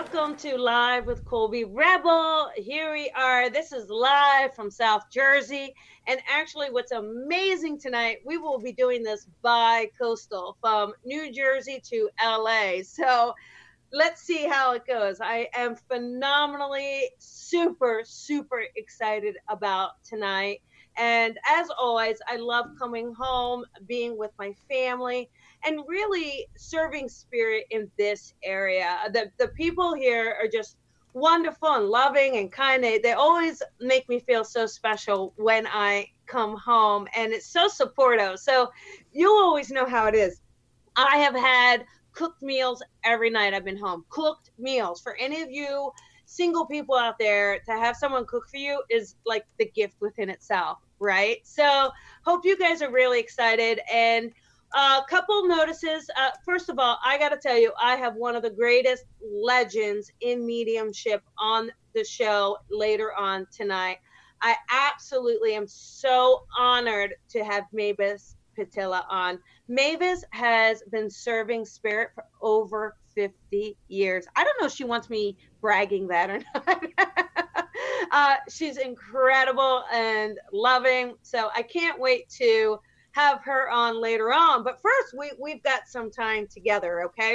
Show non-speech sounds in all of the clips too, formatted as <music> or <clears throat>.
Welcome, to Live with Colby Rebel. Here we are. This is live from South Jersey. And actually, what's amazing tonight, we will be doing this by coastal from New Jersey to LA. So let's see how it goes. I am phenomenally super, super excited about tonight. And as always, I love coming home, being with my family, and really serving spirit in this area. The, the people here are just wonderful and loving and kind. They, they always make me feel so special when I come home, and it's so supportive. So you always know how it is. I have had cooked meals every night I've been home. Cooked meals for any of you single people out there to have someone cook for you is like the gift within itself, right? So hope you guys are really excited and a uh, couple notices. Uh, first of all, I got to tell you, I have one of the greatest legends in mediumship on the show later on tonight. I absolutely am so honored to have Mavis Pittilla on. Mavis has been serving spirit for over 50 years. I don't know if she wants me bragging that or <laughs> not. uh, she's incredible and loving. So I can't wait to have her on later on. But first, we, we've got some time together, okay?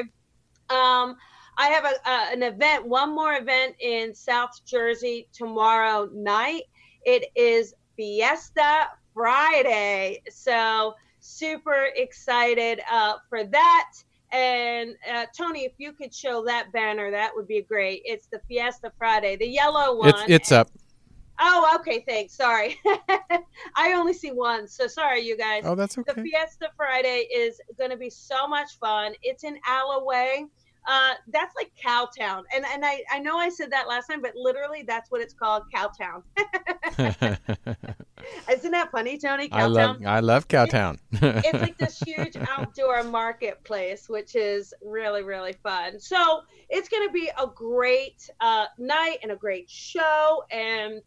Um, I have a, an event, one more event in South Jersey tomorrow night. It is Fiesta Friday. So, super excited uh, for that. And uh, Tony, if you could show that banner, that would be great. It's the Fiesta Friday, the yellow one. It's, it's up. Oh, okay. Thanks. Sorry. <laughs> I only see one. So sorry, you guys. Oh, that's okay. The Fiesta Friday is going to be so much fun. It's in Alloway. Uh, that's like Cowtown. And and I, I know I said that last time, but literally that's what it's called, Cowtown. <laughs> <laughs> Isn't that funny, Tony? Cowtown? I love I love Cowtown. it's like this huge outdoor marketplace, which is really, really fun. So it's gonna be a great uh, night and a great show. And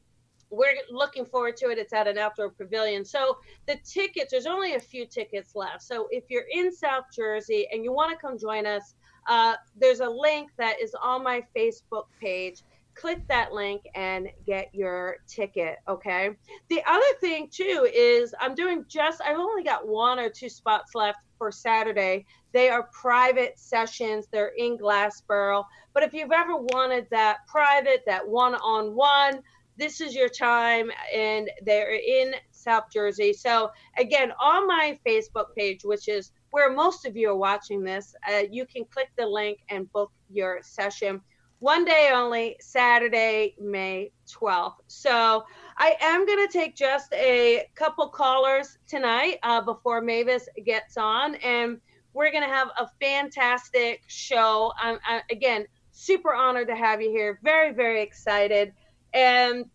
we're looking forward to it. It's at an outdoor pavilion. So the tickets, there's only a few tickets left. So if you're in South Jersey and you want to come join us, uh, there's a link that is on my Facebook page. Click that link and get your ticket. Okay. The other thing too is I'm doing just, I've only got one or two spots left for Saturday. They are private sessions, they're in Glassboro. But if you've ever wanted that private, that one on one, this is your time and they're in South Jersey. So again, on my Facebook page, which is where most of you are watching this, uh, you can click the link and book your session. One day only, Saturday, May 12th. So I am going to take just a couple callers tonight uh, before Mavis gets on, and we're going to have a fantastic show. I'm, I, again, super honored to have you here. Very, very excited. And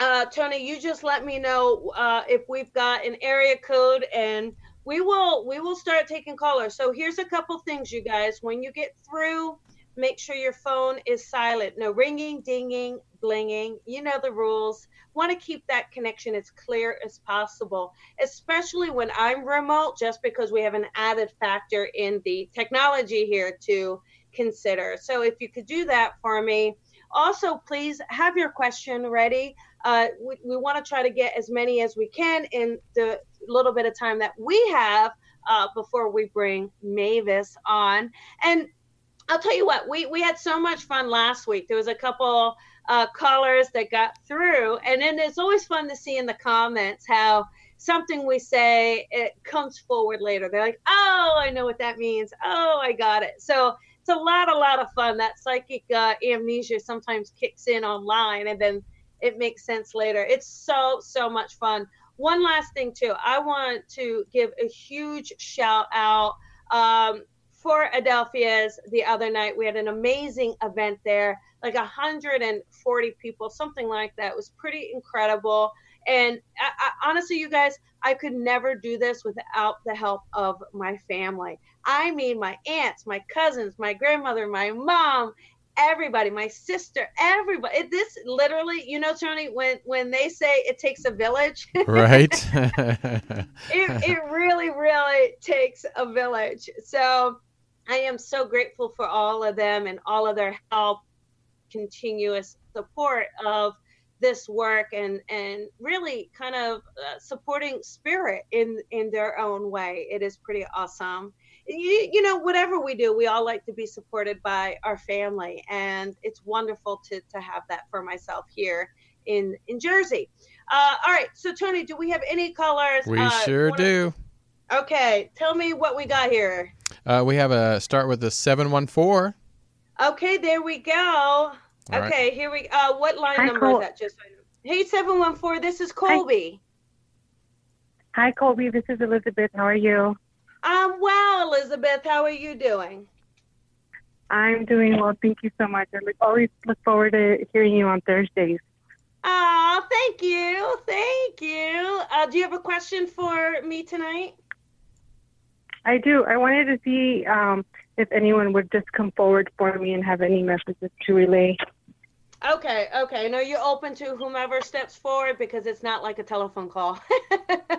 uh, Tony, you just let me know uh, if we've got an area code, and we will we will start taking callers. So here's a couple things, you guys. When you get through, make sure your phone is silent. No ringing, dinging, blinging. You know the rules. Want to keep that connection as clear as possible, especially when I'm remote, just because we have an added factor in the technology here to consider. So if you could do that for me also, please have your question ready. Uh, we, we want to try to get as many as we can in the little bit of time that we have. uh, before we bring Mavis on. And I'll tell you what, we, we had so much fun last week. There was a couple uh, callers that got through, and then it's always fun to see in the comments how something we say it comes forward later. They're like, "Oh, I know what that means. Oh, I got it." So it's a lot, a lot of fun. That psychic uh, amnesia sometimes kicks in online, and then it makes sense later. It's so, so much fun. One last thing, too. I want to give a huge shout out um, for Adelphia's the other night. We had an amazing event there, like 140 people, something like that. It was pretty incredible. And I, I, honestly, you guys, I could never do this without the help of my family. I mean, my aunts, my cousins, my grandmother, my mom, everybody, my sister, everybody. It, this literally, you know, Tony, when when they say it takes a village, <laughs> right? <laughs> it it really, really takes a village. So I am so grateful for all of them and all of their help, continuous support of this work and and really kind of uh, supporting spirit in in their own way. It is pretty awesome. You, you know whatever we do we all like to be supported by our family and it's wonderful to to have that for myself here in in jersey. Uh, all right. So tony do we have any callers? We uh, sure do. Okay. Tell me what we got here. Uh, we have a start with the 714 okay. There we go all okay, right. here we. Uh, what line Hi, number Col- is that? Just so I know. hey, seven one four. This is Colby. Hi, Colby. This is Elizabeth. How are you? Um, well, Elizabeth, how are you doing? I'm doing well. Thank you so much. I always look forward to hearing you on Thursdays. Oh, thank you, thank you. Uh, do you have a question for me tonight? I do. I wanted to see um, if anyone would just come forward for me and have any messages to relay. Okay, okay. No, you're open to whomever steps forward because it's not like a telephone call.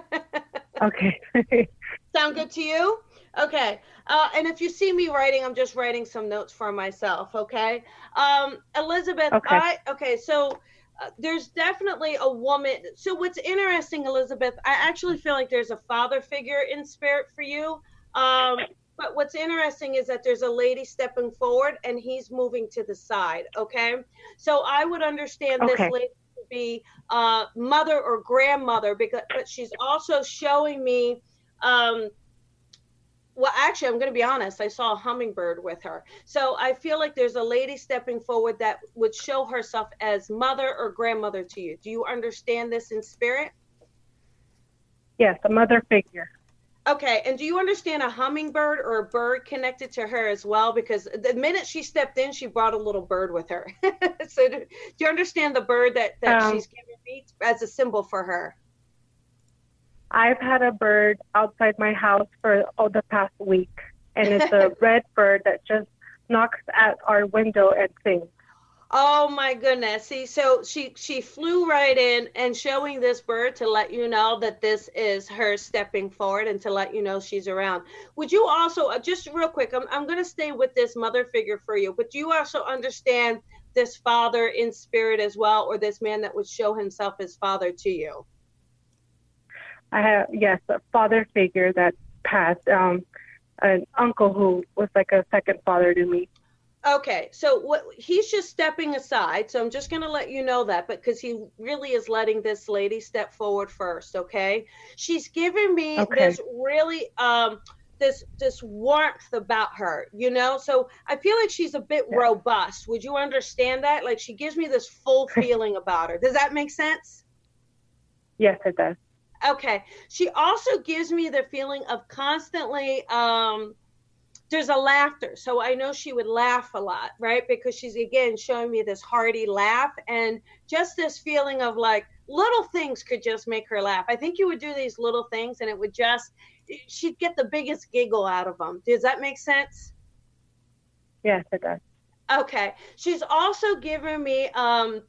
<laughs> okay. <laughs> Sound good to you? Okay. Uh, and if you see me writing, I'm just writing some notes for myself. Okay. Um, Elizabeth, Okay. I, okay. So uh, there's definitely a woman. So what's interesting, Elizabeth, I actually feel like there's a father figure in spirit for you. Um, but what's interesting is that there's a lady stepping forward and he's moving to the side. Okay. So I would understand Okay. this lady to be uh, mother or grandmother because, but she's also showing me um, well, actually, I'm going to be honest. I saw a hummingbird with her. So I feel like there's a lady stepping forward that would show herself as mother or grandmother to you. Do you understand this in spirit? yes, a mother figure. Okay. And do you understand a hummingbird or a bird connected to her as well? Because the minute she stepped in, she brought a little bird with her. <laughs> so do, do you understand the bird that, that Um, she's giving me as a symbol for her? I've had a bird outside my house for oh, the past week, and it's a <laughs> red bird that just knocks at our window and sings. Oh my goodness. See, so she she flew right in and showing this bird to let you know that this is her stepping forward and to let you know she's around. Would you also uh, just real quick, I'm I'm going to stay with this mother figure for you, but do you also understand this father in spirit as well or this man that would show himself as father to you? I have yes, a father figure that passed. Um, an uncle who was like a second father to me. Okay, so what he's just stepping aside. So I'm just going to let you know that because he really is letting this lady step forward first, okay? She's giving me Okay. this really um this this warmth about her, you know? So I feel like she's a bit Yeah. robust. Would you understand that? Like she gives me this full feeling about her. Does that make sense? Yes, it does. Okay. She also gives me the feeling of constantly um there's a laughter. So I know she would laugh a lot, right? Because she's again showing me this hearty laugh and just this feeling of like little things could just make her laugh. I think you would do these little things and it would just she'd get the biggest giggle out of them. Does that make sense? Yes, it does. Okay. She's also given me um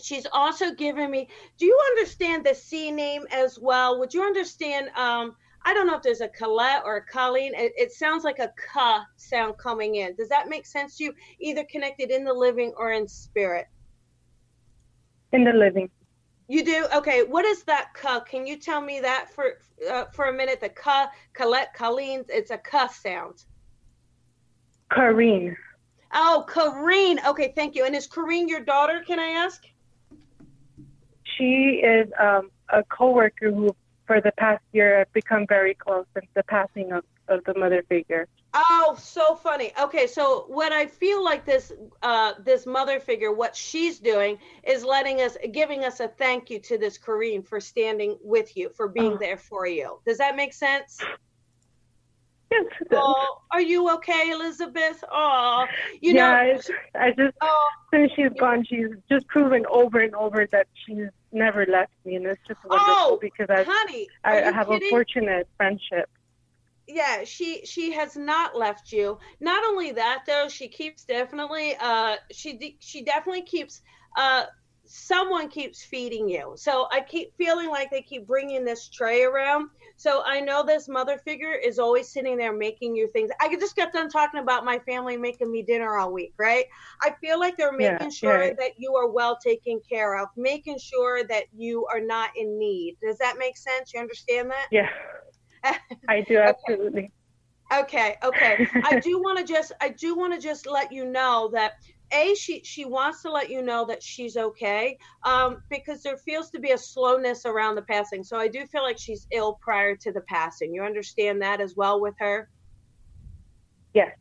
she's also given me do you understand the C name as well? Would you understand um I don't know if there's a Colette or a Colleen. It, it sounds like a K sound coming in. Does that make sense to you? Either connected in the living or in spirit. In the living. You do okay. What is that "cuh"? Can you tell me that for uh, for a minute? The "cuh," Colette, Colleen. It's a "cuh" sound. Kareen. Oh, Kareen. Okay, thank you. And is Kareen your daughter? Can I ask? She is um, a coworker who, for the past year, I've become very close since the passing of, of the mother figure. Oh, so funny. Okay, so what I feel like this uh, this mother figure, what she's doing is letting us, giving us a thank you to this Kareen for standing with you, for being Oh. there for you. Does that make sense? Yes. Oh, are you okay, Elizabeth? Oh, you yeah, know. it's, I just Oh, since she's gone, she's just proven over and over that she's never left me, and it's just wonderful Oh, because I honey, I, I have kidding? a fortunate friendship. yeah she she has not left you not only that though she keeps definitely uh she she definitely keeps uh someone keeps feeding you so i keep feeling like they keep bringing this tray around so i know this mother figure is always sitting there making you things. I just got done talking about my family making me dinner all week right? I feel like they're Yeah, making sure yeah. that you are well taken care of making sure that you are not in need. Does that make sense? You understand that? Yeah, <laughs> I do absolutely. Okay, okay. I do want to just I do want to just let you know that a she she wants to let you know that she's okay um because there feels to be a slowness around the passing. So I do feel like she's ill prior to the passing. You understand that as well with her? Yes.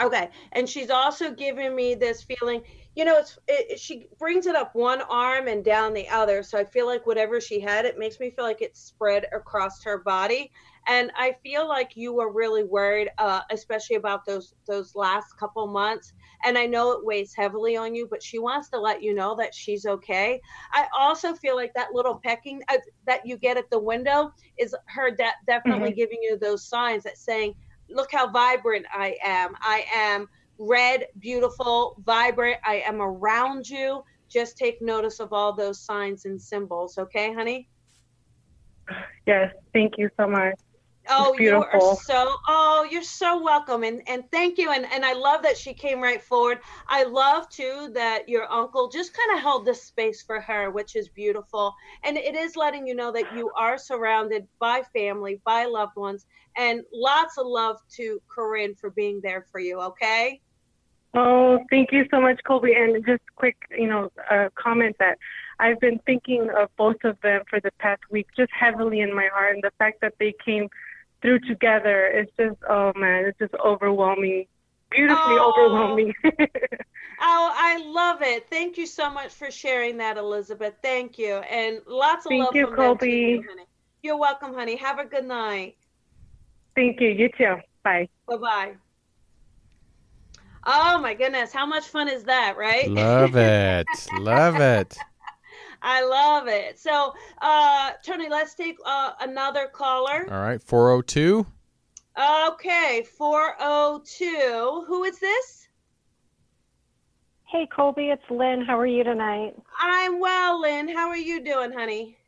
Okay. And she's also giving me this feeling, you know, it's it, she brings it up one arm and down the other. So I feel like whatever she had, it makes me feel like it's spread across her body. And I feel like you were really worried, uh, especially about those those last couple months. And I know it weighs heavily on you, but she wants to let you know that she's okay. I also feel like that little pecking uh, that you get at the window is her de- definitely giving you those signs that saying, "Look how vibrant I am. I am red, beautiful, vibrant. I am around you. Just take notice of all those signs and symbols, okay, honey?" Yes, thank you so much. Oh, you are so oh, you're so welcome and and thank you and and I love that she came right forward. I love too that your uncle just kind of held this space for her, which is beautiful. And it is letting you know that you are surrounded by family, by loved ones, and lots of love to Corinne for being there for you, okay? Oh, thank you so much, Colby. And just quick, you know, uh, comment that I've been thinking of both of them for the past week, just heavily in my heart, and the fact that they came through together It's just, oh man, it's just overwhelming, beautifully Oh. overwhelming. <laughs> Oh, I love it. Thank you so much for sharing that, Elizabeth. Thank you. And lots of Thank love you, from them to Colby. you, honey. You're welcome, honey. Have a good night. thank you. You too. Bye. Bye bye. Oh my goodness, how much fun is that, right? Love it. <laughs> Love it. I love it. So, uh, Tony, let's take uh, another caller. All right. 402. Okay, 402. Who is this? Hey, Colby, it's Lynn. How are you tonight? I'm well, Lynn. How are you doing, honey?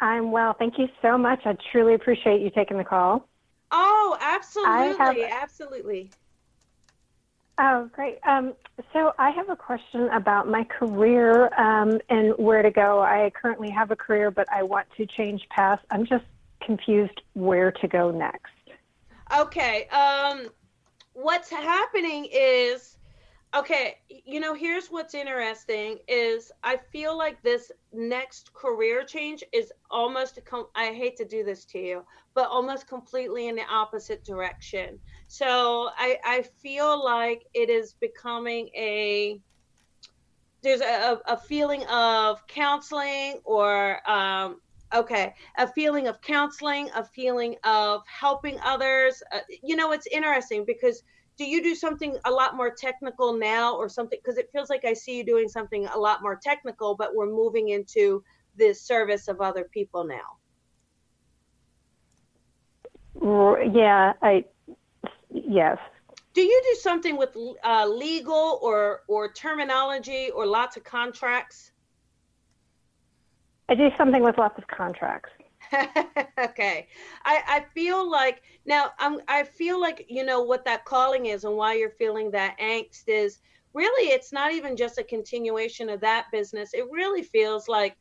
I'm well. Thank you so much. I truly appreciate you taking the call. Oh, absolutely. have- Absolutely. Oh, great. Um, so I have a question about my career um, and where to go. I currently have a career, but I want to change paths. I'm just confused where to go next. Okay. Um, what's happening is, okay, you know, here's what's interesting is I feel like this next career change is almost, com- I hate to do this to you, but almost completely in the opposite direction. So I, I feel like it is becoming a, there's a, a feeling of counseling or um, okay a feeling of counseling a feeling of helping others uh, you know it's interesting because do you do something a lot more technical now or something because it feels like i see you doing something a lot more technical but we're moving into the service of other people now Yeah, I, yes. do you do something with uh, legal or or terminology or lots of contracts I do something with lots of contracts. <laughs> okay I, I feel like now I'm, i feel like you know what that calling is and why you're feeling that angst is really it's not even just a continuation of that business. It really feels like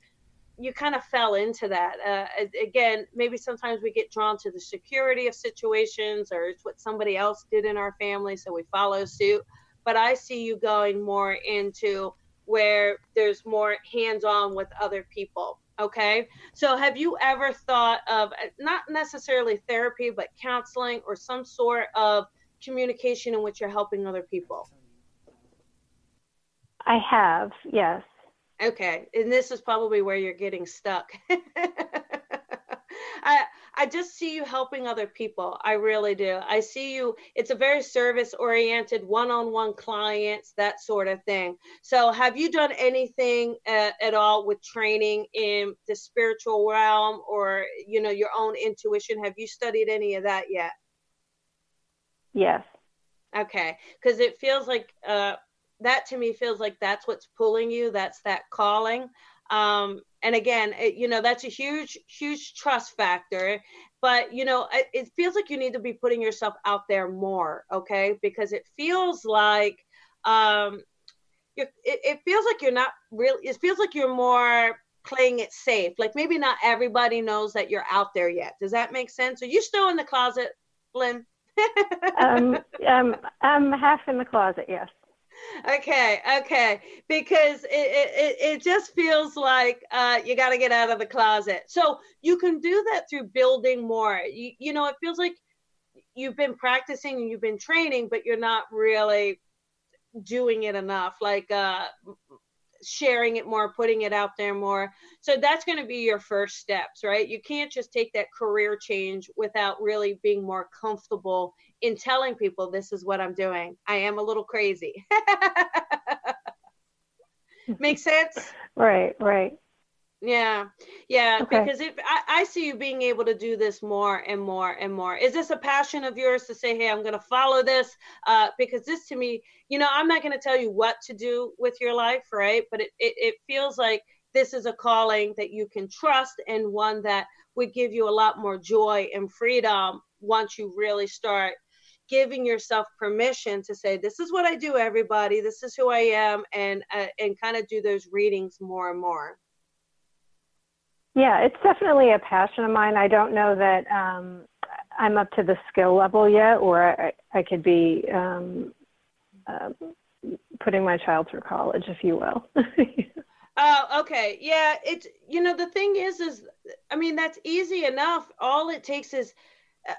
you kind of fell into that. Uh, again, maybe sometimes we get drawn to the security of situations or it's what somebody else did in our family, so we follow suit. But I see you going more into where there's more hands on with other people. Okay. So have you ever thought of uh, not necessarily therapy, but counseling or some sort of communication in which you're helping other people? I have, yes. Okay. And this is probably where you're getting stuck. <laughs> I just see you helping other people. I really do. I see you. It's a very service oriented, one on one clients, that sort of thing. So, have you done anything uh, at all with training in the spiritual realm or you know your own intuition? Have you studied any of that yet? Yes. Okay, because it feels like uh, that to me feels like that's what's pulling you. That's that calling. Um, and again, it, you know, that's a huge, huge trust factor. But, you know, it, it feels like you need to be putting yourself out there more, okay? Because it feels like, um, it, it feels like you're not really, it feels like you're more playing it safe. Like maybe not everybody knows that you're out there yet. Does that make sense? Are you still in the closet, Lynn? <laughs> um, um, I'm half in the closet, yes okay okay because it, it it just feels like uh, you got to get out of the closet so you can do that through building more you, you know it feels like you've been practicing and you've been training but you're not really doing it enough like uh sharing it more, putting it out there more. So that's going to be your first steps, right? You can't just take that career change without really being more comfortable in telling people this is what I'm doing. I am a little crazy. <laughs> Makes sense? Right, right. Yeah, yeah, okay. because if I, I, see you being able to do this more and more and more. Is this a passion of yours to say, hey, I'm going to follow this? Uh, because this to me, you know, I'm not going to tell you what to do with your life, right? But it, it, it feels like this is a calling that you can trust and one that would give you a lot more joy and freedom once you really start giving yourself permission to say this is what i do everybody this is who i am and uh, and kind of do those readings more and more yeah, it's definitely a passion of mine. I don't know that um, I'm up to the skill level yet, or I, I could be um, uh, putting my child through college, if you will. <laughs> Oh, okay. Yeah, it's you know the thing is is I mean that's easy enough. All it takes is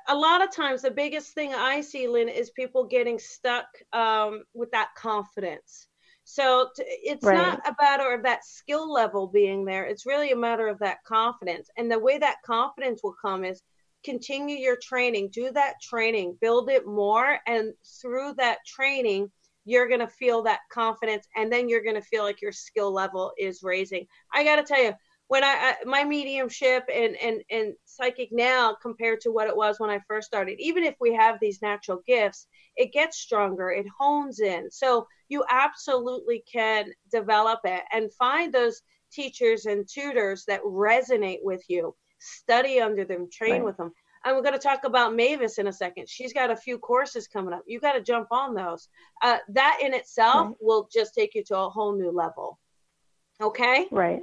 a lot of times the biggest thing I see, Lynn, is people getting stuck um, with that confidence. So it's right. not a matter of that skill level being there. It's really a matter of that confidence. And the way that confidence will come is continue your training, do that training, build it more. And through that training, you're going to feel that confidence. And then you're going to feel like your skill level is raising. I got to tell you, when I, I, my mediumship and, and and psychic now compared to what it was when I first started, even if we have these natural gifts, it gets stronger, it hones in. So you absolutely can develop it and find those teachers and tutors that resonate with you. Study under them, train right. with them. And we're going to talk about Mavis in a second. She's got a few courses coming up. You got to jump on those. Uh, that in itself right. will just take you to a whole new level. Okay. Right.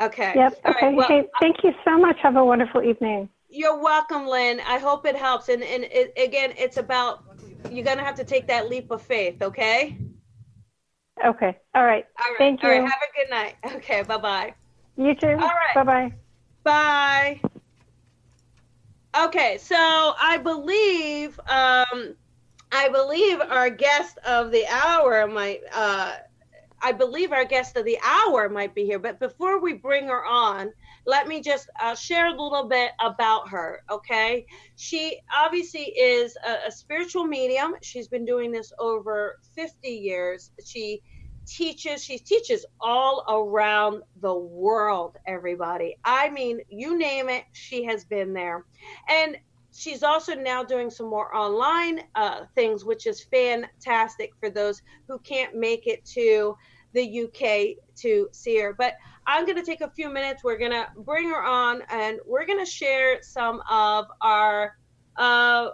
Okay. Yep. All okay. Right. Well, hey, thank you so much. Have a wonderful evening. You're welcome, Lynn. I hope it helps. And and it, again, it's about you're gonna have to take that leap of faith. Okay. Okay. All right. All right. Thank you. All right. Have a good night. <laughs> Okay. Bye bye. You too. All right. Bye bye. Bye. Okay. So I believe um, I believe our guest of the hour might. Uh, I believe our guest of the hour might be here. But before we bring her on, let me just uh, share a little bit about her. Okay. She obviously is a, a spiritual medium. She's been doing this over 50 years. She teaches, she teaches all around the world, everybody. I mean, you name it, she has been there. And she's also now doing some more online uh, things, which is fantastic for those who can't make it to the UK to see her. But I'm going to take a few minutes. We're going to bring her on and we're going to share some of our uh,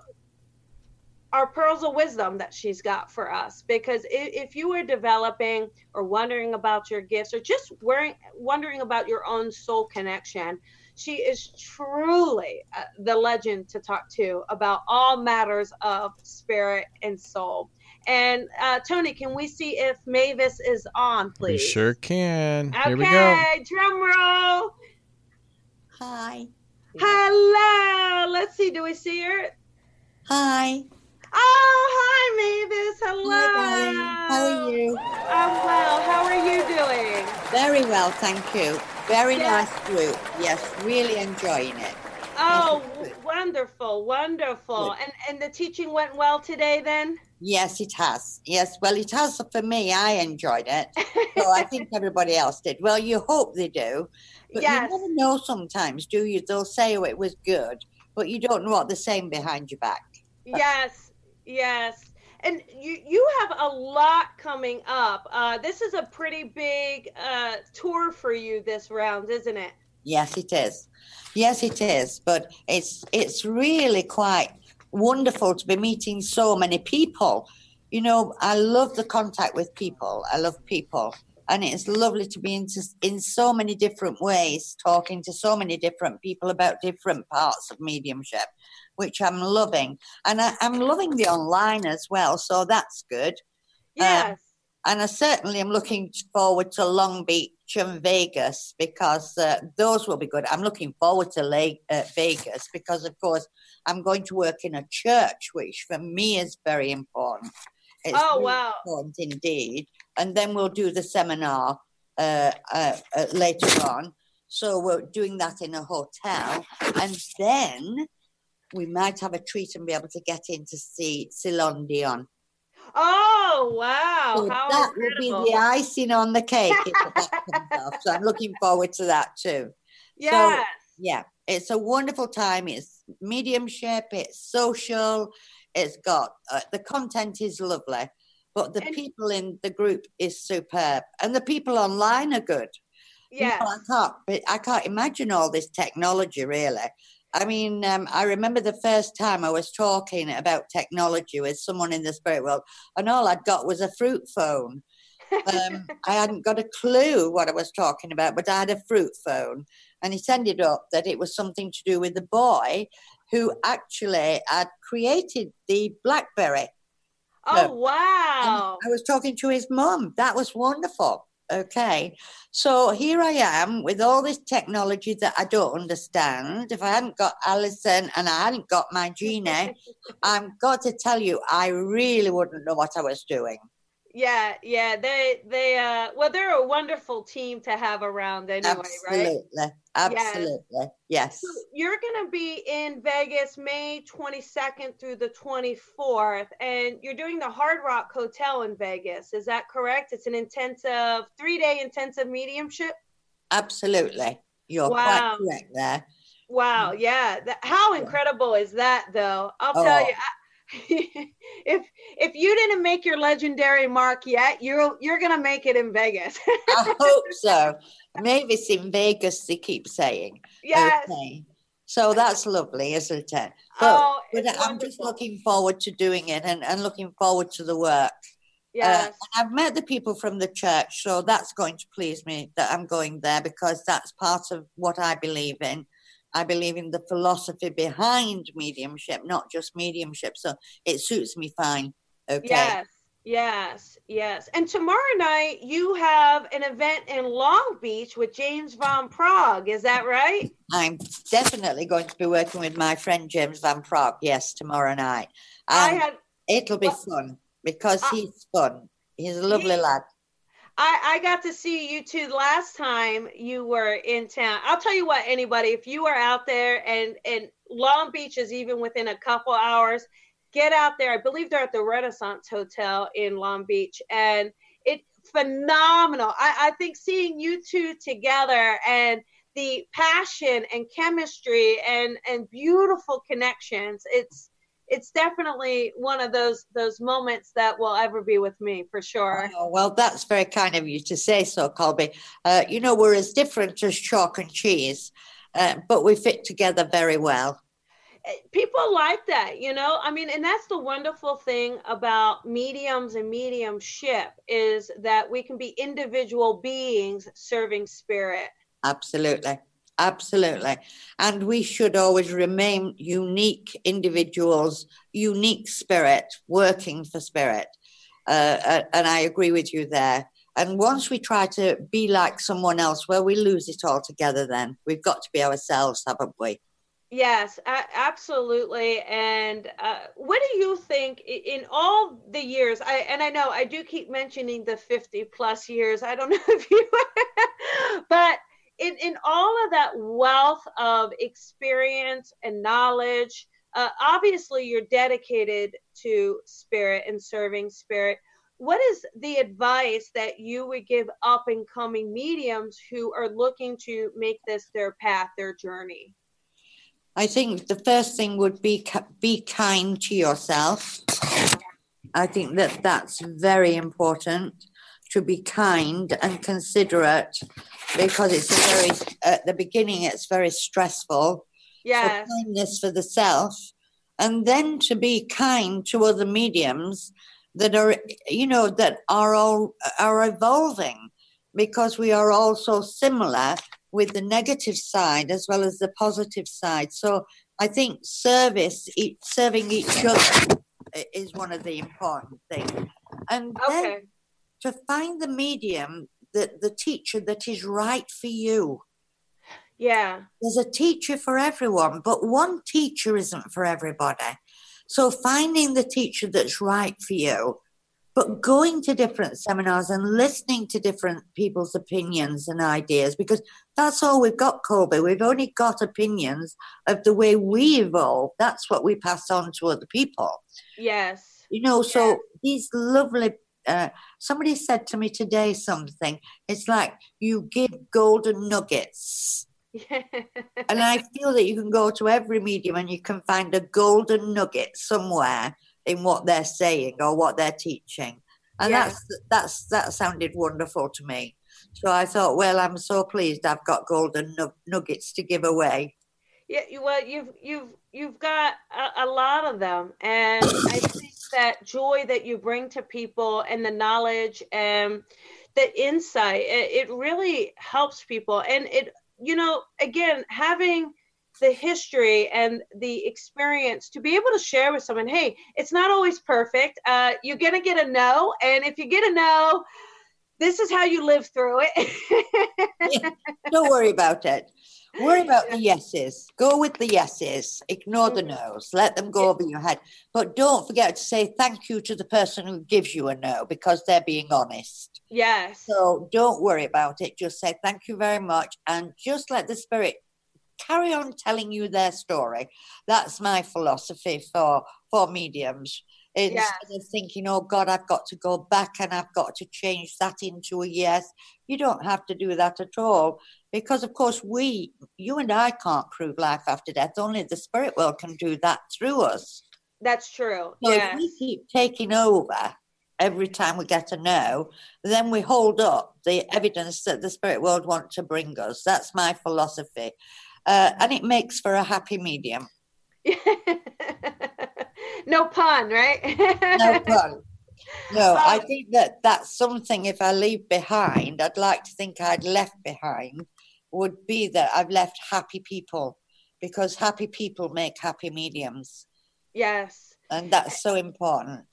are pearls of wisdom that she's got for us because if, if you are developing or wondering about your gifts or just worrying, wondering about your own soul connection she is truly uh, the legend to talk to about all matters of spirit and soul and uh, Tony, can we see if Mavis is on, please? We sure can. Okay, Here we go. drum roll. Hi. Hello. Let's see. Do we see her? Hi. Oh, hi, Mavis. Hello. Hi, darling. How are you? I'm well. How are you doing? Very well, thank you. Very Yeah. nice group. Yes, really enjoying it. Oh, wonderful, wonderful. Good. And and the teaching went well today, then. Yes, it has. Yes, well, it has for me. I enjoyed it. So I think <laughs> everybody else did. Well, you hope they do. But Yes. you never know sometimes, do you? They'll say, oh, it was good, but you don't know what they're saying behind your back. yes, yes. And you you have a lot coming up. Uh, this is a pretty big uh, tour for you this round, isn't it? Yes, it is. Yes, it is. But it's it's really quite wonderful to be meeting so many people. You know, I love the contact with people. I love people, and it's lovely to be in in so many different ways, talking to so many different people about different parts of mediumship, which I'm loving, and I, I'm loving the online as well. So that's good. Yes. And I certainly am looking forward to Long Beach and Vegas because uh, those will be good. I'm looking forward to Lake, uh, Vegas because, of course, I'm going to work in a church, which for me is very important. It's Oh, very wow. important indeed. And then we'll do the seminar uh, uh, uh, later on. So we're doing that in a hotel, and then we might have a treat and be able to get in to see Celine Dion. Oh wow! So How that will be the icing on the cake if that <laughs> comes off. So I'm looking forward to that too. yes. Yeah, it's a wonderful time. It's mediumship. It's social. It's got uh, the content is lovely, but the And- people in the group is superb, and the people online are good. You know. I can't. I can't imagine all this technology. Really, I mean, um, I remember the first time I was talking about technology with someone in the spirit world, and all I'd got was a fruit phone. <laughs> Um, I hadn't got a clue what I was talking about, but I had a fruit phone, and it ended up that it was something to do with the boy who actually had created the BlackBerry. oh wow! I was talking to his mum. That was wonderful. Okay. So here I am with all this technology that I don't understand. If I hadn't got Alison and I hadn't got my Gina, <laughs> I've got to tell you, I really wouldn't know what I was doing. Yeah, yeah. They they uh well they're a wonderful team to have around anyway, right? absolutely. Absolutely. Yes. So you're gonna be in Vegas May 22nd through the 24th, and you're doing the Hard Rock Hotel in Vegas. Is that correct? It's an intensive three day intensive mediumship. Absolutely. You're Wow. quite correct there. Wow, yeah. How incredible is that though? I'll tell Oh. you. I, <laughs> if if you didn't make your legendary mark yet, you're you're gonna make it in Vegas. I <laughs> hope so. Mavis in Vegas, they keep saying. yes. Okay. So that's lovely, isn't it? But, oh, but I'm just looking forward to doing it and, and looking forward to the work. Uh, yes. I've met the people from the church, so that's going to please me that I'm going there because that's part of what I believe in. I believe in the philosophy behind mediumship, not just mediumship. So it suits me fine. Okay. Yes, yes, yes. And tomorrow night you have an event in Long Beach with James Van Praagh. Is that right? I'm definitely going to be working with my friend James Van Praagh, yes, tomorrow night. I And had it'll be well, fun because I- he's fun. He's a lovely He- lad. I, I got to see you two last time you were in town. I'll tell you what, anybody, if you are out there and and Long Beach is even within a couple hours, get out there. I believe they're at the Renaissance Hotel in Long Beach, and it phenomenal. I, I think seeing you two together and the passion and chemistry and and beautiful connections. It's it's definitely one of those those moments that will ever be with me for sure. Oh, well, that's very kind of you to say so, Colby. Uh, you know, we're as different as chalk and cheese, uh, but we fit together very well. people like that, you know. I mean, and that's the wonderful thing about mediums and mediumship is that we can be individual beings serving spirit. Absolutely. Absolutely. And we should always remain unique individuals, unique spirit, working for spirit. Uh, uh, and I agree with you there. And once we try to be like someone else, well, we lose it altogether then. We've got to be ourselves, haven't we? Yes, absolutely. And uh, what do you think in all the years? I and I know I do keep mentioning the 50 plus years. I don't <laughs> know if you, <laughs> but in, in all of that wealth of experience and knowledge, uh, obviously you're dedicated to spirit and serving spirit. What is the advice that you would give up and coming mediums who are looking to make this their path, their journey? I think the first thing would be be kind to yourself. I think that that's very important to be kind and considerate because it's a very at the beginning it's very stressful. Yeah. So kindness for the self, and then to be kind to other mediums that are you know that are all are evolving because we are all so similar with the negative side as well as the positive side. So I think service, serving each other is one of the important things. And okay. then to find the medium, the, the teacher that is right for you. Yeah. There's a teacher for everyone, but one teacher isn't for everybody. So finding the teacher that's right for you, but going to different seminars and listening to different people's opinions and ideas, because that's all we've got, Colby. We've only got opinions of the way we evolve. That's what we pass on to other people. Yes. You know, so these lovely uh, somebody said to me today something. It's like you give golden nuggets. <laughs> and I feel that you can go to every medium and you can find a golden nugget somewhere in what they're saying or what they're teaching. And that's that's that sounded wonderful to me. So I thought, well, I'm so pleased I've got golden nuggets to give away. Yeah, well, you've you've you've got a, a lot of them, and I think that joy that you bring to people and the knowledge and the insight, it, it really helps people, and it you know again having the history and the experience to be able to share with someone hey it's not always perfect. Uh, you're gonna get a no and if you get a no this is how you live through it. <laughs> Yeah, don't worry about it Worry about the yeses. Go with the yeses. Ignore the mm-hmm. no's. Let them go over your head. But don't forget to say thank you to the person who gives you a no because they're being honest. Yes. So don't worry about it. Just say thank you very much and just let the spirit carry on telling you their story. That's my philosophy for for mediums. Instead of thinking, oh God, I've got to go back and I've got to change that into a yes. You don't have to do that at all because of course we you and i can't prove life after death. Only the spirit world can do that through us. That's true. So yes. if we keep taking over every time we get a no then we hold up the evidence that the spirit world want to bring us. That's my philosophy. Uh, and it makes for a happy medium. <laughs> No pun right? No <laughs> pun. No, I think that that's something if I leave behind, I'd like to think I'd left behind would be that I've left happy people because happy people make happy mediums. Yes. And that's so important.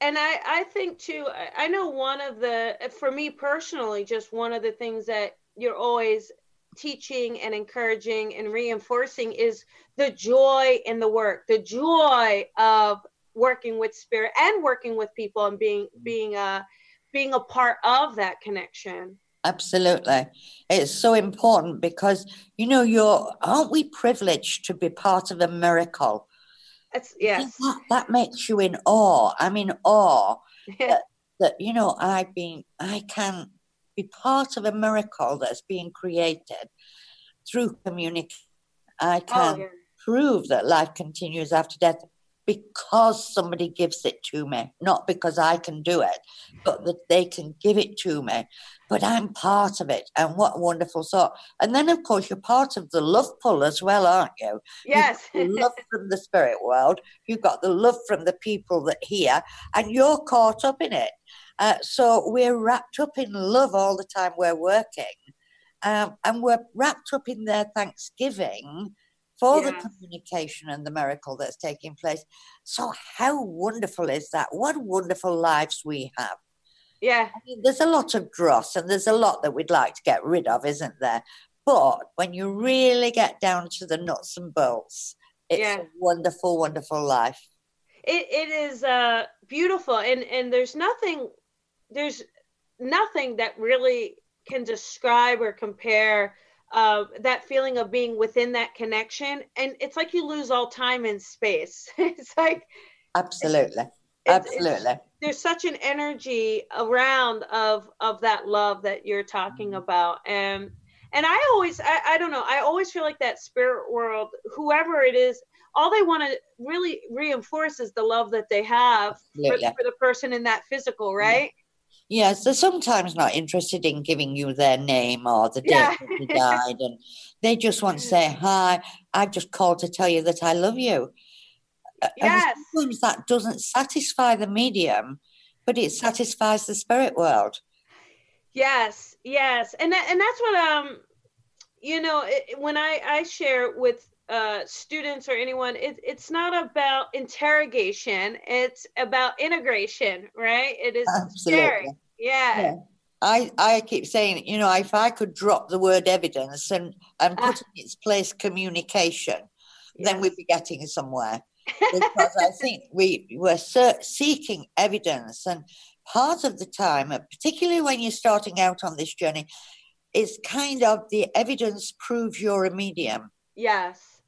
And I, I think too, I know one of the, for me personally, just one of the things that you're always teaching and encouraging and reinforcing is the joy in the work, the joy of working with spirit and working with people and being, being a, being a part of that connection. Absolutely. It's so important because, you know, you're, aren't we privileged to be part of a miracle? It's, yes. That, that makes you in awe. I'm in awe <laughs> that, that, you know, I've been, I can be part of a miracle that's being created through communication. I oh, can oh, yeah. prove that life continues after death. Because somebody gives it to me, not because I can do it, but that they can give it to me. But I'm part of it, and what a wonderful thought. And then, of course, you're part of the love pull as well, aren't you? Yes. love from the spirit world, you've got the love from the people that hear, and you're caught up in it. Uh, so we're wrapped up in love all the time we're working. Um, and we're wrapped up in their thanksgiving for the communication and the miracle that's taking place. So, how wonderful is that? What wonderful lives we have. Yeah. I mean, there's a lot of dross and there's a lot that we'd like to get rid of, isn't there? But when you really get down to the nuts and bolts, it's Yeah. a wonderful, wonderful life. it, it is uh beautiful and and there's nothing there's nothing that really can describe or compare uh, that feeling of being within that connection. And it's like you lose all time and space. <laughs> It's like Absolutely. it's- Absolutely. there's such an energy around of of that love that you're talking about. And and i always I, I don't know i always feel like that spirit world whoever it is all they want to really reinforce is the love that they have for, for the person in that physical right Yes, they're sometimes not interested in giving you their name or the date Yeah. that they died, and they just want to <laughs> say, Hi, I've just called to tell you that I love you. Uh, and Yes. sometimes that doesn't satisfy the medium, but it satisfies the spirit world. Yes, yes, and that, and that's what um, you know, it, when I I share with uh students or anyone, it, it's not about interrogation; it's about integration, right? It is Absolutely. sharing. Yeah. Yeah. I, I keep saying, you know, if I could drop the word evidence and, and Ah. put in its place communication, then we'd be getting somewhere. <laughs> because I think we were seeking evidence, and part of the time, uh, particularly when you're starting out on this journey, is kind of the evidence proves you're a medium. Yes.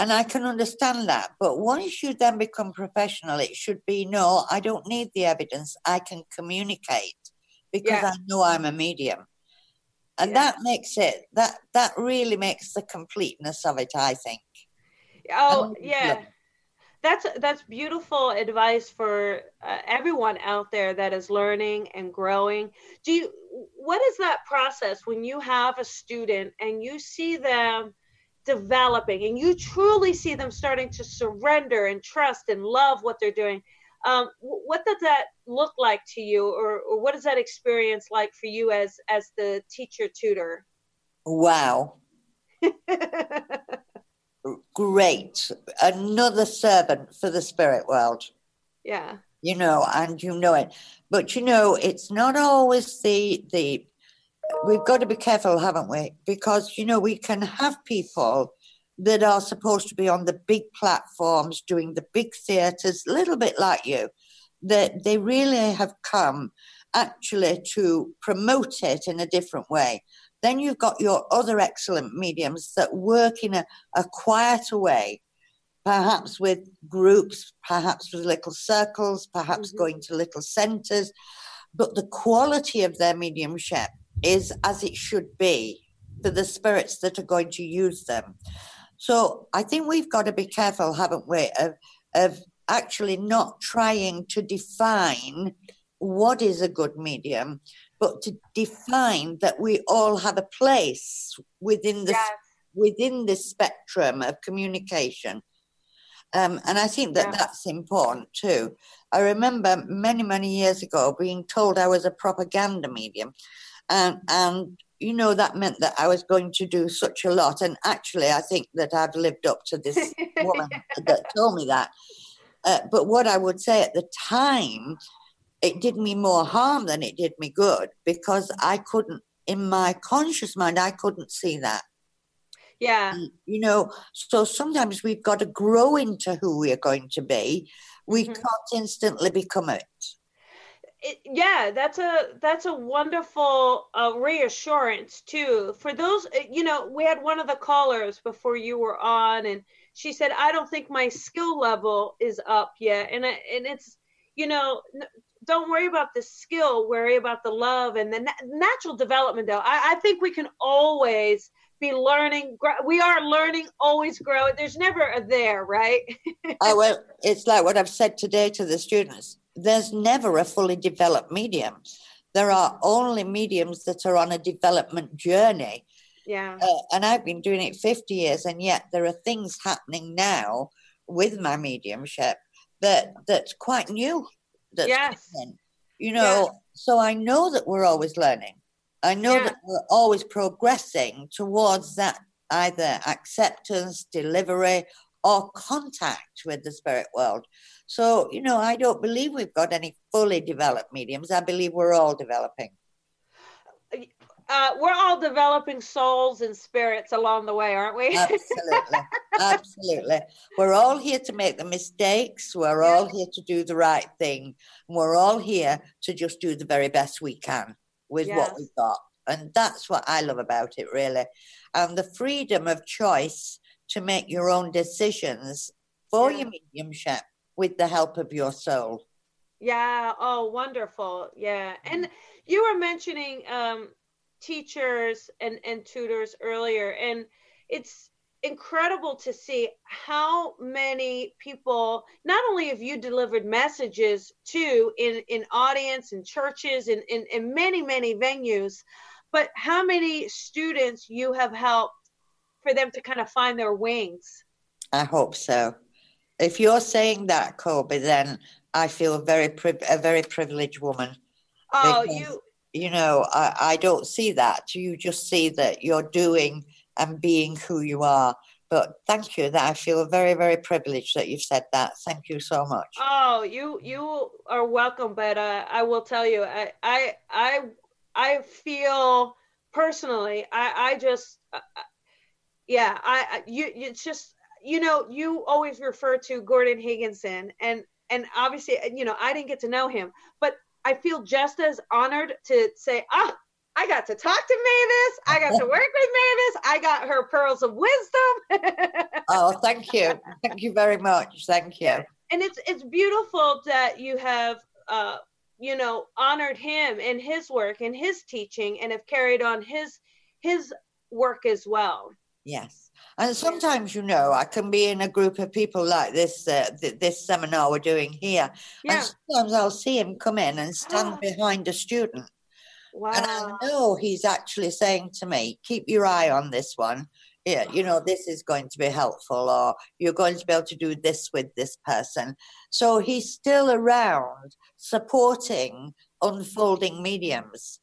And I can understand that. But once you then become professional, it should be no, I don't need the evidence. I can communicate because Yeah. I know I'm a medium. And Yeah. that makes it that that really makes the completeness of it, I think. Oh, yeah. yeah. That's that's beautiful advice for uh, everyone out there that is learning and growing. Do you what is that process when you have a student and you see them developing and you truly see them starting to surrender and trust and love what they're doing? Um, what does that look like to you, or, or what is that experience like for you as as the teacher tutor? Wow. <laughs> great another servant for the spirit world yeah. you know and you know it but you know it's not always the the we've got to be careful haven't we because you know we can have people that are supposed to be on the big platforms doing the big theaters a little bit like you that they really have come actually to promote it in a different way then you've got your other excellent mediums that work in a, a quieter way, perhaps with groups, perhaps with little circles, perhaps Mhm. going to little centers. But the quality of their mediumship is as it should be for the spirits that are going to use them. So I think we've got to be careful, haven't we, of, of actually not trying to define what is a good medium, but to define that we all have a place within the Yes. within the spectrum of communication. Um, and I think that Yeah. that's important too. I remember many, many years ago being told I was a propaganda medium. And, and, you know, that meant that I was going to do such a lot. And actually, I think that I've lived up to this woman <laughs> that told me that. Uh, but what I would say at the time, it did me more harm than it did me good because I couldn't, in my conscious mind, I couldn't see that. Yeah. You know, so sometimes we've got to grow into who we are going to be. We Mhm. can't instantly become it. It, yeah that's a that's a wonderful uh, reassurance too for those uh, you know we had one of the callers before you were on and she said i don't think my skill level is up yet and I, and it's you know don't worry about the skill worry about the love and the na- natural development though I, I think we can always be learning. We are learning, always grow. There's never a there, right? <laughs> I well, it's like what I've said today to the students. There's never a fully developed medium. There are only mediums that are on a development journey. Yeah. Uh, and I've been doing it 50 years, and yet there are things happening now with my mediumship that that's quite new. That's yes. You know, yes. so I know that we're always learning. I know yeah. that we're always progressing towards that either acceptance, delivery, or contact with the spirit world. So, you know, I don't believe we've got any fully developed mediums. I believe we're all developing. Uh, we're all developing souls and spirits along the way, aren't we? Absolutely. <laughs> Absolutely. We're all here to make the mistakes. We're all here to do the right thing. We're all here to just do the very best we can with yes. what we've got. And that's what I love about it, really. And the freedom of choice to make your own decisions for yeah. your mediumship with the help of your soul. Yeah. Oh, wonderful. Yeah. And you were mentioning um, teachers and, and tutors earlier, and it's incredible to see how many people not only have you delivered messages to in in audience and churches and in, in many many venues but how many students you have helped for them to kind of find their wings i hope so if you're saying that colby then i feel a very a very privileged woman oh you you know I, I don't see that you just see that you're doing and being who you are. But thank you. That I feel very, very privileged that you've said that. Thank you so much. Oh, you you are welcome. But uh, I will tell you, I I I, I feel personally, I I just yeah, I you it's just you know you always refer to Gordon Higginson and and obviously you know I didn't get to know him, but I feel just as honored to say ah I got to talk to Mavis. I got to work with Mavis. I got her pearls of wisdom. <laughs> oh, thank you. Thank you very much. Thank you. And it's it's beautiful that you have uh, you know, honored him and his work and his teaching and have carried on his his work as well. Yes. And sometimes, you know, I can be in a group of people like this uh, th- this seminar we're doing here. Yeah. And sometimes I'll see him come in and stand <gasps> behind a student Wow. And I know he's actually saying to me, keep your eye on this one. Yeah, you know, this is going to be helpful, or you're going to be able to do this with this person. So he's still around supporting unfolding mediums.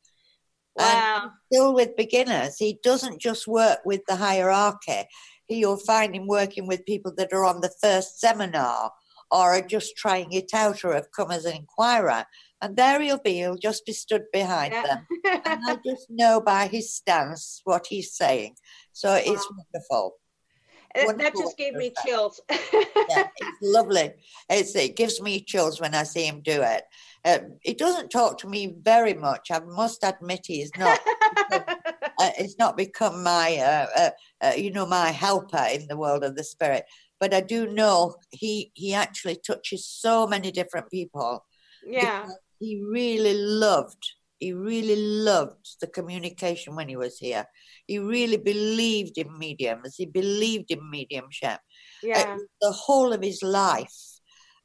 Wow. still with beginners. He doesn't just work with the hierarchy. You'll find him working with people that are on the first seminar or are just trying it out or have come as an inquirer and there he'll be. He'll just be stood behind yeah. them, <laughs> and I just know by his stance what he's saying. So wow. it's wonderful. wonderful. That just gave me chills. <laughs> yeah, it's lovely. It's, it gives me chills when I see him do it. He doesn't talk to me very much. I must admit, he is not. <laughs> uh, it's not become my, uh, uh, uh, you know, my helper in the world of the spirit. But I do know he he actually touches so many different people. Yeah he really loved he really loved the communication when he was here. He really believed in mediums. He believed in mediumship. Yeah. the whole of his life.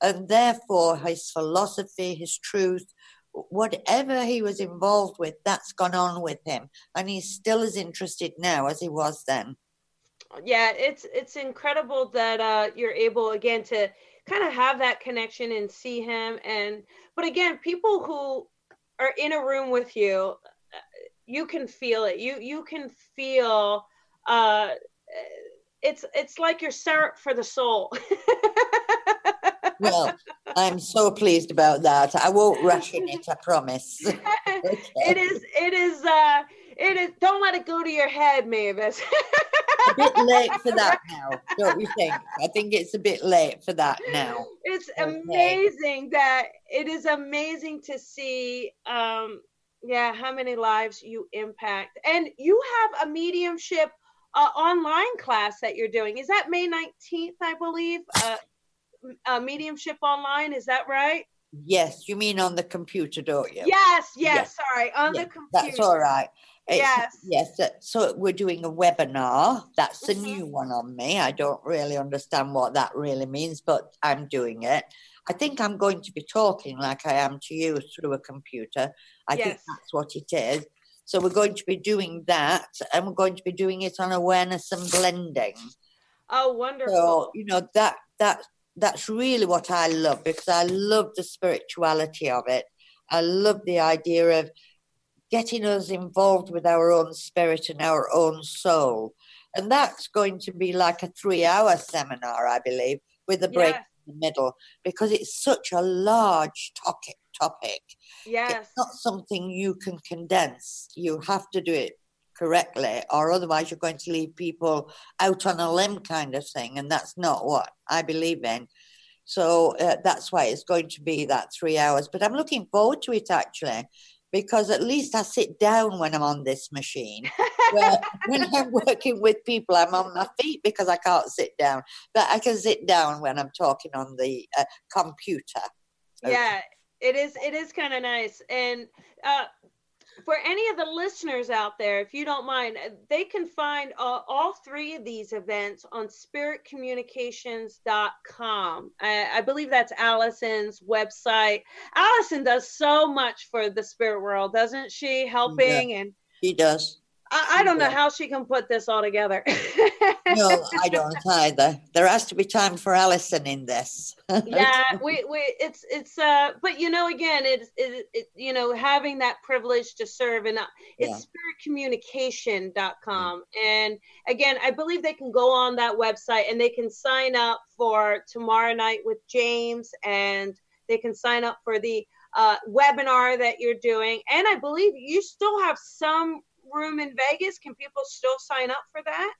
And therefore, his philosophy, his truth, whatever he was involved with, that's gone on with him. And he's still as interested now as he was then. Yeah, it's it's incredible that uh, you're able again to kind of have that connection and see him and but again people who are in a room with you you can feel it you you can feel uh it's it's like you're syrup for the soul <laughs> well i'm so pleased about that i won't ration it i promise <laughs> okay. it is it is uh it is don't let it go to your head mavis a bit late for that <laughs> now, don't you think? I think it's a bit late for that now. It's okay. amazing that it is amazing to see um yeah, how many lives you impact. And you have a mediumship uh, online class that you're doing. Is that May 19th, I believe? Uh, uh mediumship online, is that right? Yes, you mean on the computer, don't you? Yes, yes, Yes. sorry, on Yeah, the computer. That's all right. It's- Yes. Yes. uh, So we're doing a webinar. That's a Mhm. new one on me. I don't really understand what that really means, but I'm doing it. I think I'm going to be talking like I am to you through a computer. I think that's what it is. So we're going to be doing that, and we're going to be doing it on awareness and blending. Oh, wonderful. So you know that that that's really what I love because I love the spirituality of it. I love the idea of getting us involved with our own spirit and our own soul, and that's going to be like a three-hour seminar, I believe, with a break Yes. in the middle because it's such a large topic. Topic. yes. It's not something you can condense. You have to do it correctly, or otherwise you're going to leave people out on a limb, kind of thing. And that's not what I believe in. So uh, that's why it's going to be that three hours. But I'm looking forward to it actually, because at least I sit down when I'm on this machine. <laughs> When I'm working with people, I'm on my feet because I can't sit down. But I can sit down when I'm talking on the uh, computer. Okay. yeah it is it is kind of nice and uh for any of the listeners out there if you don't mind uh, they can find uh, all three of these events on spiritcommunications.com I, I believe that's allison's website. Allison does so much for the spirit world doesn't she? Helping and He does. I, I don't know how she can put this all together. <laughs> No, I don't either. There has to be time for Allison in this. <laughs> yeah we, we it's it's uh but you know again it's it, it you know having that privilege to serve and uh, it's spiritcommunication.com and again i believe they can go on that website and they can sign up for tomorrow night with james and they can sign up for the uh, webinar that you're doing. And i believe you still have some room in vegas can people still sign up for that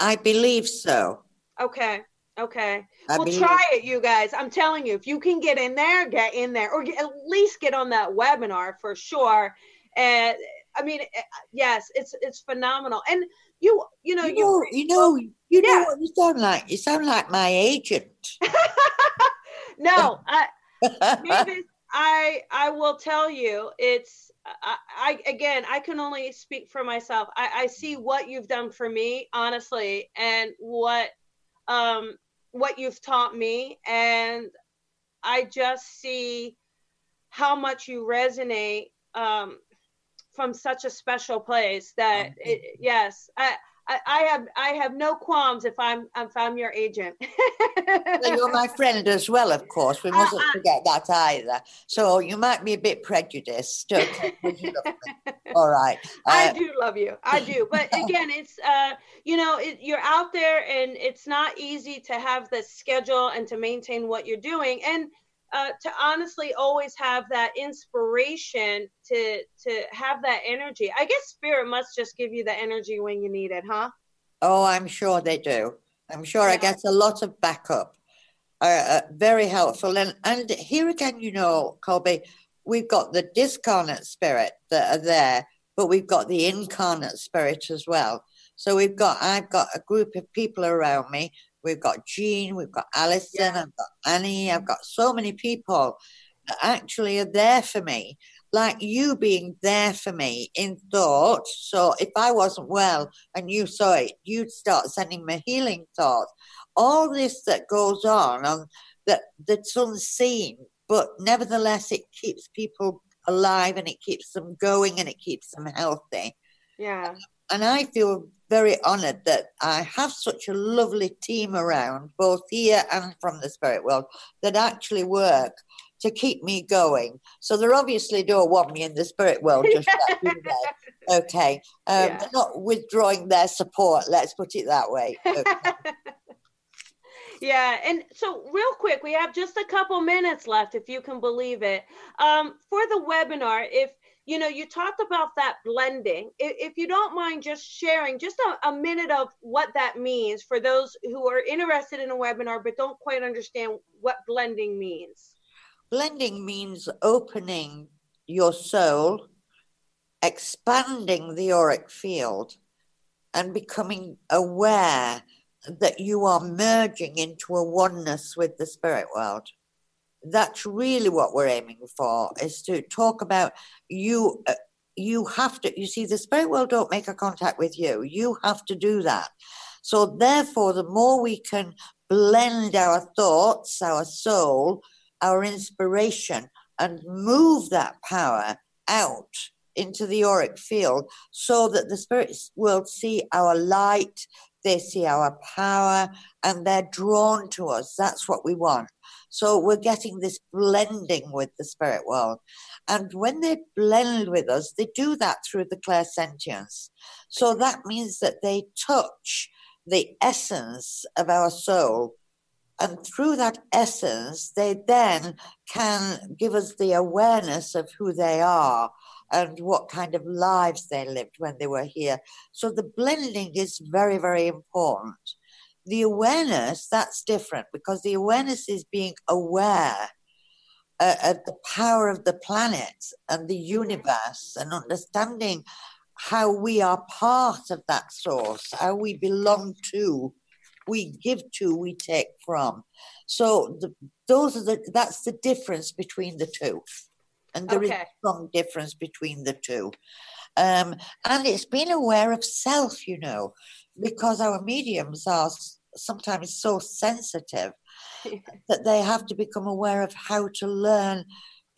I believe so. okay okay I well, believe try it, you guys. I'm telling you, if you can get in there, get in there, or get, at least get on that webinar for sure. And I mean, eh, yes, it's it's phenomenal. And you, you know, you you, know, you know, you know Yeah. what you sound like. You sound like my agent. <laughs> no, I, <laughs> Mavis, I I will tell you, it's I, I again, I can only speak for myself. I, I see what you've done for me, honestly, and what um what you've taught me, and I just see how much you resonate um from such a special place that it, yes, I. I, I have I have no qualms if I'm if I'm your agent. <laughs> Well, you're my friend as well, of course. We mustn't Uh-uh. forget that either. So you might be a bit prejudiced. Okay, but you love me. <laughs> All right. I Uh, do love you. I do. But <laughs> again, it's uh, you know, it, you're out there, and it's not easy to have the schedule and to maintain what you're doing, and uh, to honestly always have that inspiration to to have that energy. I guess spirit must just give you the energy when you need it, huh? Oh, I'm sure they do. I'm sure I Yeah. get a lot of backup. Uh, uh, very helpful. And and here again, you know, Colby, we've got the discarnate spirit that are there, but we've got the incarnate spirit as well. So we've got I've got a group of people around me. We've got Jean, we've got Alison, I've got Annie, I've mm. got so many people that actually are there for me like you being there for me in thought. So if I wasn't well and you saw it, you'd start sending me healing thoughts. All this that goes on, on that that's unseen, but nevertheless it keeps people alive and it keeps them going and it keeps them healthy. Yeah. And I feel very honored that I have such a lovely team around, both here and from the spirit world, that actually work to keep me going. So they obviously don't want me in the spirit world just yet, do they? <laughs> Okay. Um, Yeah. They're not withdrawing their support, let's put it that way. Okay. <laughs> yeah and so real quick we have just a couple minutes left if you can believe it um, for the webinar if you know you talked about that blending if, if you don't mind just sharing just a, a minute of what that means for those who are interested in a webinar but don't quite understand what blending means Blending means opening your soul, expanding the auric field, and becoming aware that you are merging into a oneness with the spirit world. That's really what we're aiming for is to talk about you uh, you have to you see the spirit world don't make a contact with you. You have to do that. So therefore the more we can blend our thoughts our soul our inspiration and move that power out into the auric field so that the spirit world see our light they see our power and they're drawn to us that's what we want so we're getting this blending with the spirit world. And when they blend with us, they do that through the clairsentience. So that means that they touch the essence of our soul. And through that essence, they then can give us the awareness of who they are and what kind of lives they lived when they were here. So the blending is very, very important the awareness, that's different because the awareness is being aware uh, of the power of the planet and the universe and understanding how we are part of that source, how we belong to, we give to, we take from. So the, those are the that's the difference between the two, and there okay. is a strong difference between the two. Um, and it's being aware of self, you know, because our mediums are sometimes so sensitive <laughs> that they have to become aware of how to learn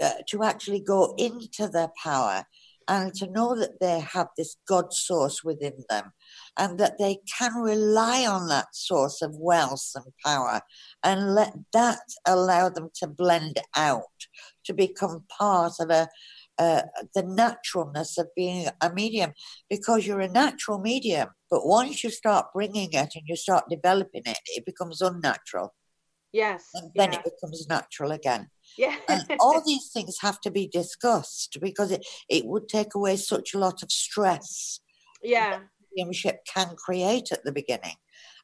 uh, to actually go into their power and to know that they have this God source within them and that they can rely on that source of wealth and power and let that allow them to blend out to become part of a uh, the naturalness of being a medium because you're a natural medium. But once you start bringing it and you start developing it, it becomes unnatural. Yes. And then it becomes natural again. Yeah. and <laughs> all these things have to be discussed because it, it would take away such a lot of stress. Yeah. Mediumship can create at the beginning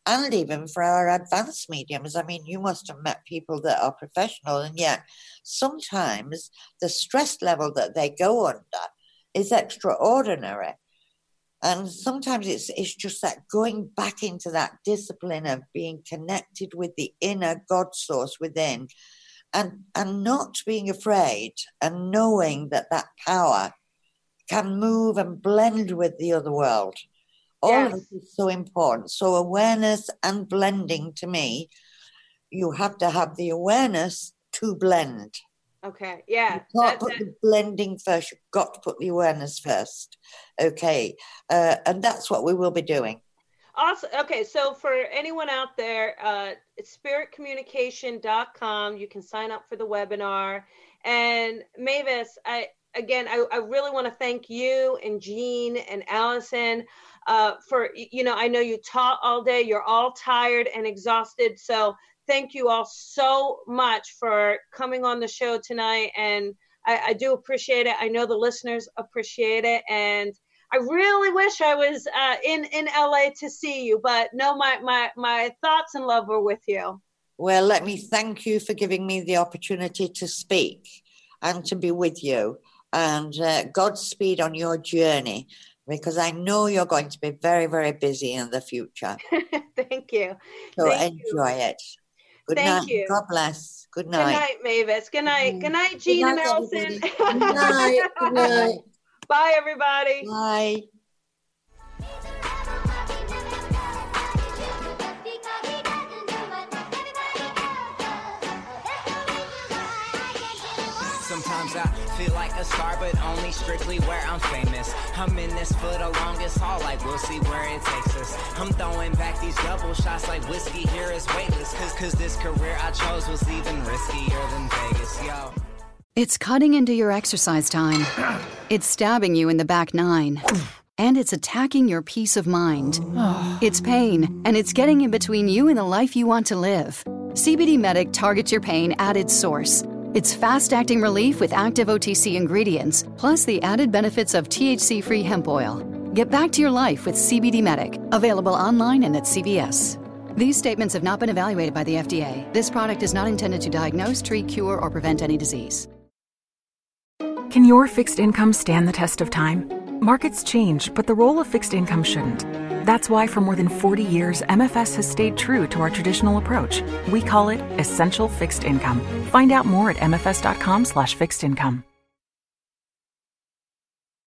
and even for our advanced mediums. I mean, you must have met people that are professional, and yet sometimes the stress level that they go under is extraordinary. And sometimes it's it's just that going back into that discipline of being connected with the inner God source within, and and not being afraid, and knowing that that power can move and blend with the other world all yes. of it is so important. So awareness and blending to me, you have to have the awareness to blend. Okay. Yeah. You can't put the blending first. You've got to put the awareness first. Okay. Uh, and that's what we will be doing. Awesome. Okay. So for anyone out there, uh, spiritcommunication.com, you can sign up for the webinar. And Mavis, I, again, I, I really want to thank you and Jean and Allison uh, for, you know, I know you taught all day, you're all tired and exhausted. So thank you all so much for coming on the show tonight. And I, I do appreciate it. I know the listeners appreciate it. And I really wish I was uh, in, in LA to see you, but no, my, my, my thoughts and love were with you. Well, let me thank you for giving me the opportunity to speak and to be with you. And uh, Godspeed on your journey because I know you're going to be very, very busy in the future. <laughs> Thank you. So Thank enjoy you. it. Good Thank night. you. God bless. Good night. Good night, Mavis. Good night. Mm-hmm. Good night, Jean Good night, and Allison. <laughs> Good night. Good night. <laughs> Bye, everybody. Bye. Sometimes I feel like a star, but only strictly where I'm famous. I'm in this for the longest haul, like we'll see where it takes us. I'm throwing back these double shots like whiskey here is weightless. Cause, cause this career I chose was even riskier than Vegas, yo. It's cutting into your exercise time. <clears throat> It's stabbing you in the back nine. And it's attacking your peace of mind. <sighs> It's pain, and it's getting in between you and the life you want to live. CBD Medic targets your pain at its source. It's fast acting relief with active OTC ingredients, plus the added benefits of THC free hemp oil. Get back to your life with CBD Medic, available online and at CVS. These statements have not been evaluated by the FDA. This product is not intended to diagnose, treat, cure, or prevent any disease. Can your fixed income stand the test of time? Markets change, but the role of fixed income shouldn't. That's why for more than 40 years, MFS has stayed true to our traditional approach. We call it Essential Fixed Income. Find out more at mfs.com slash fixed income.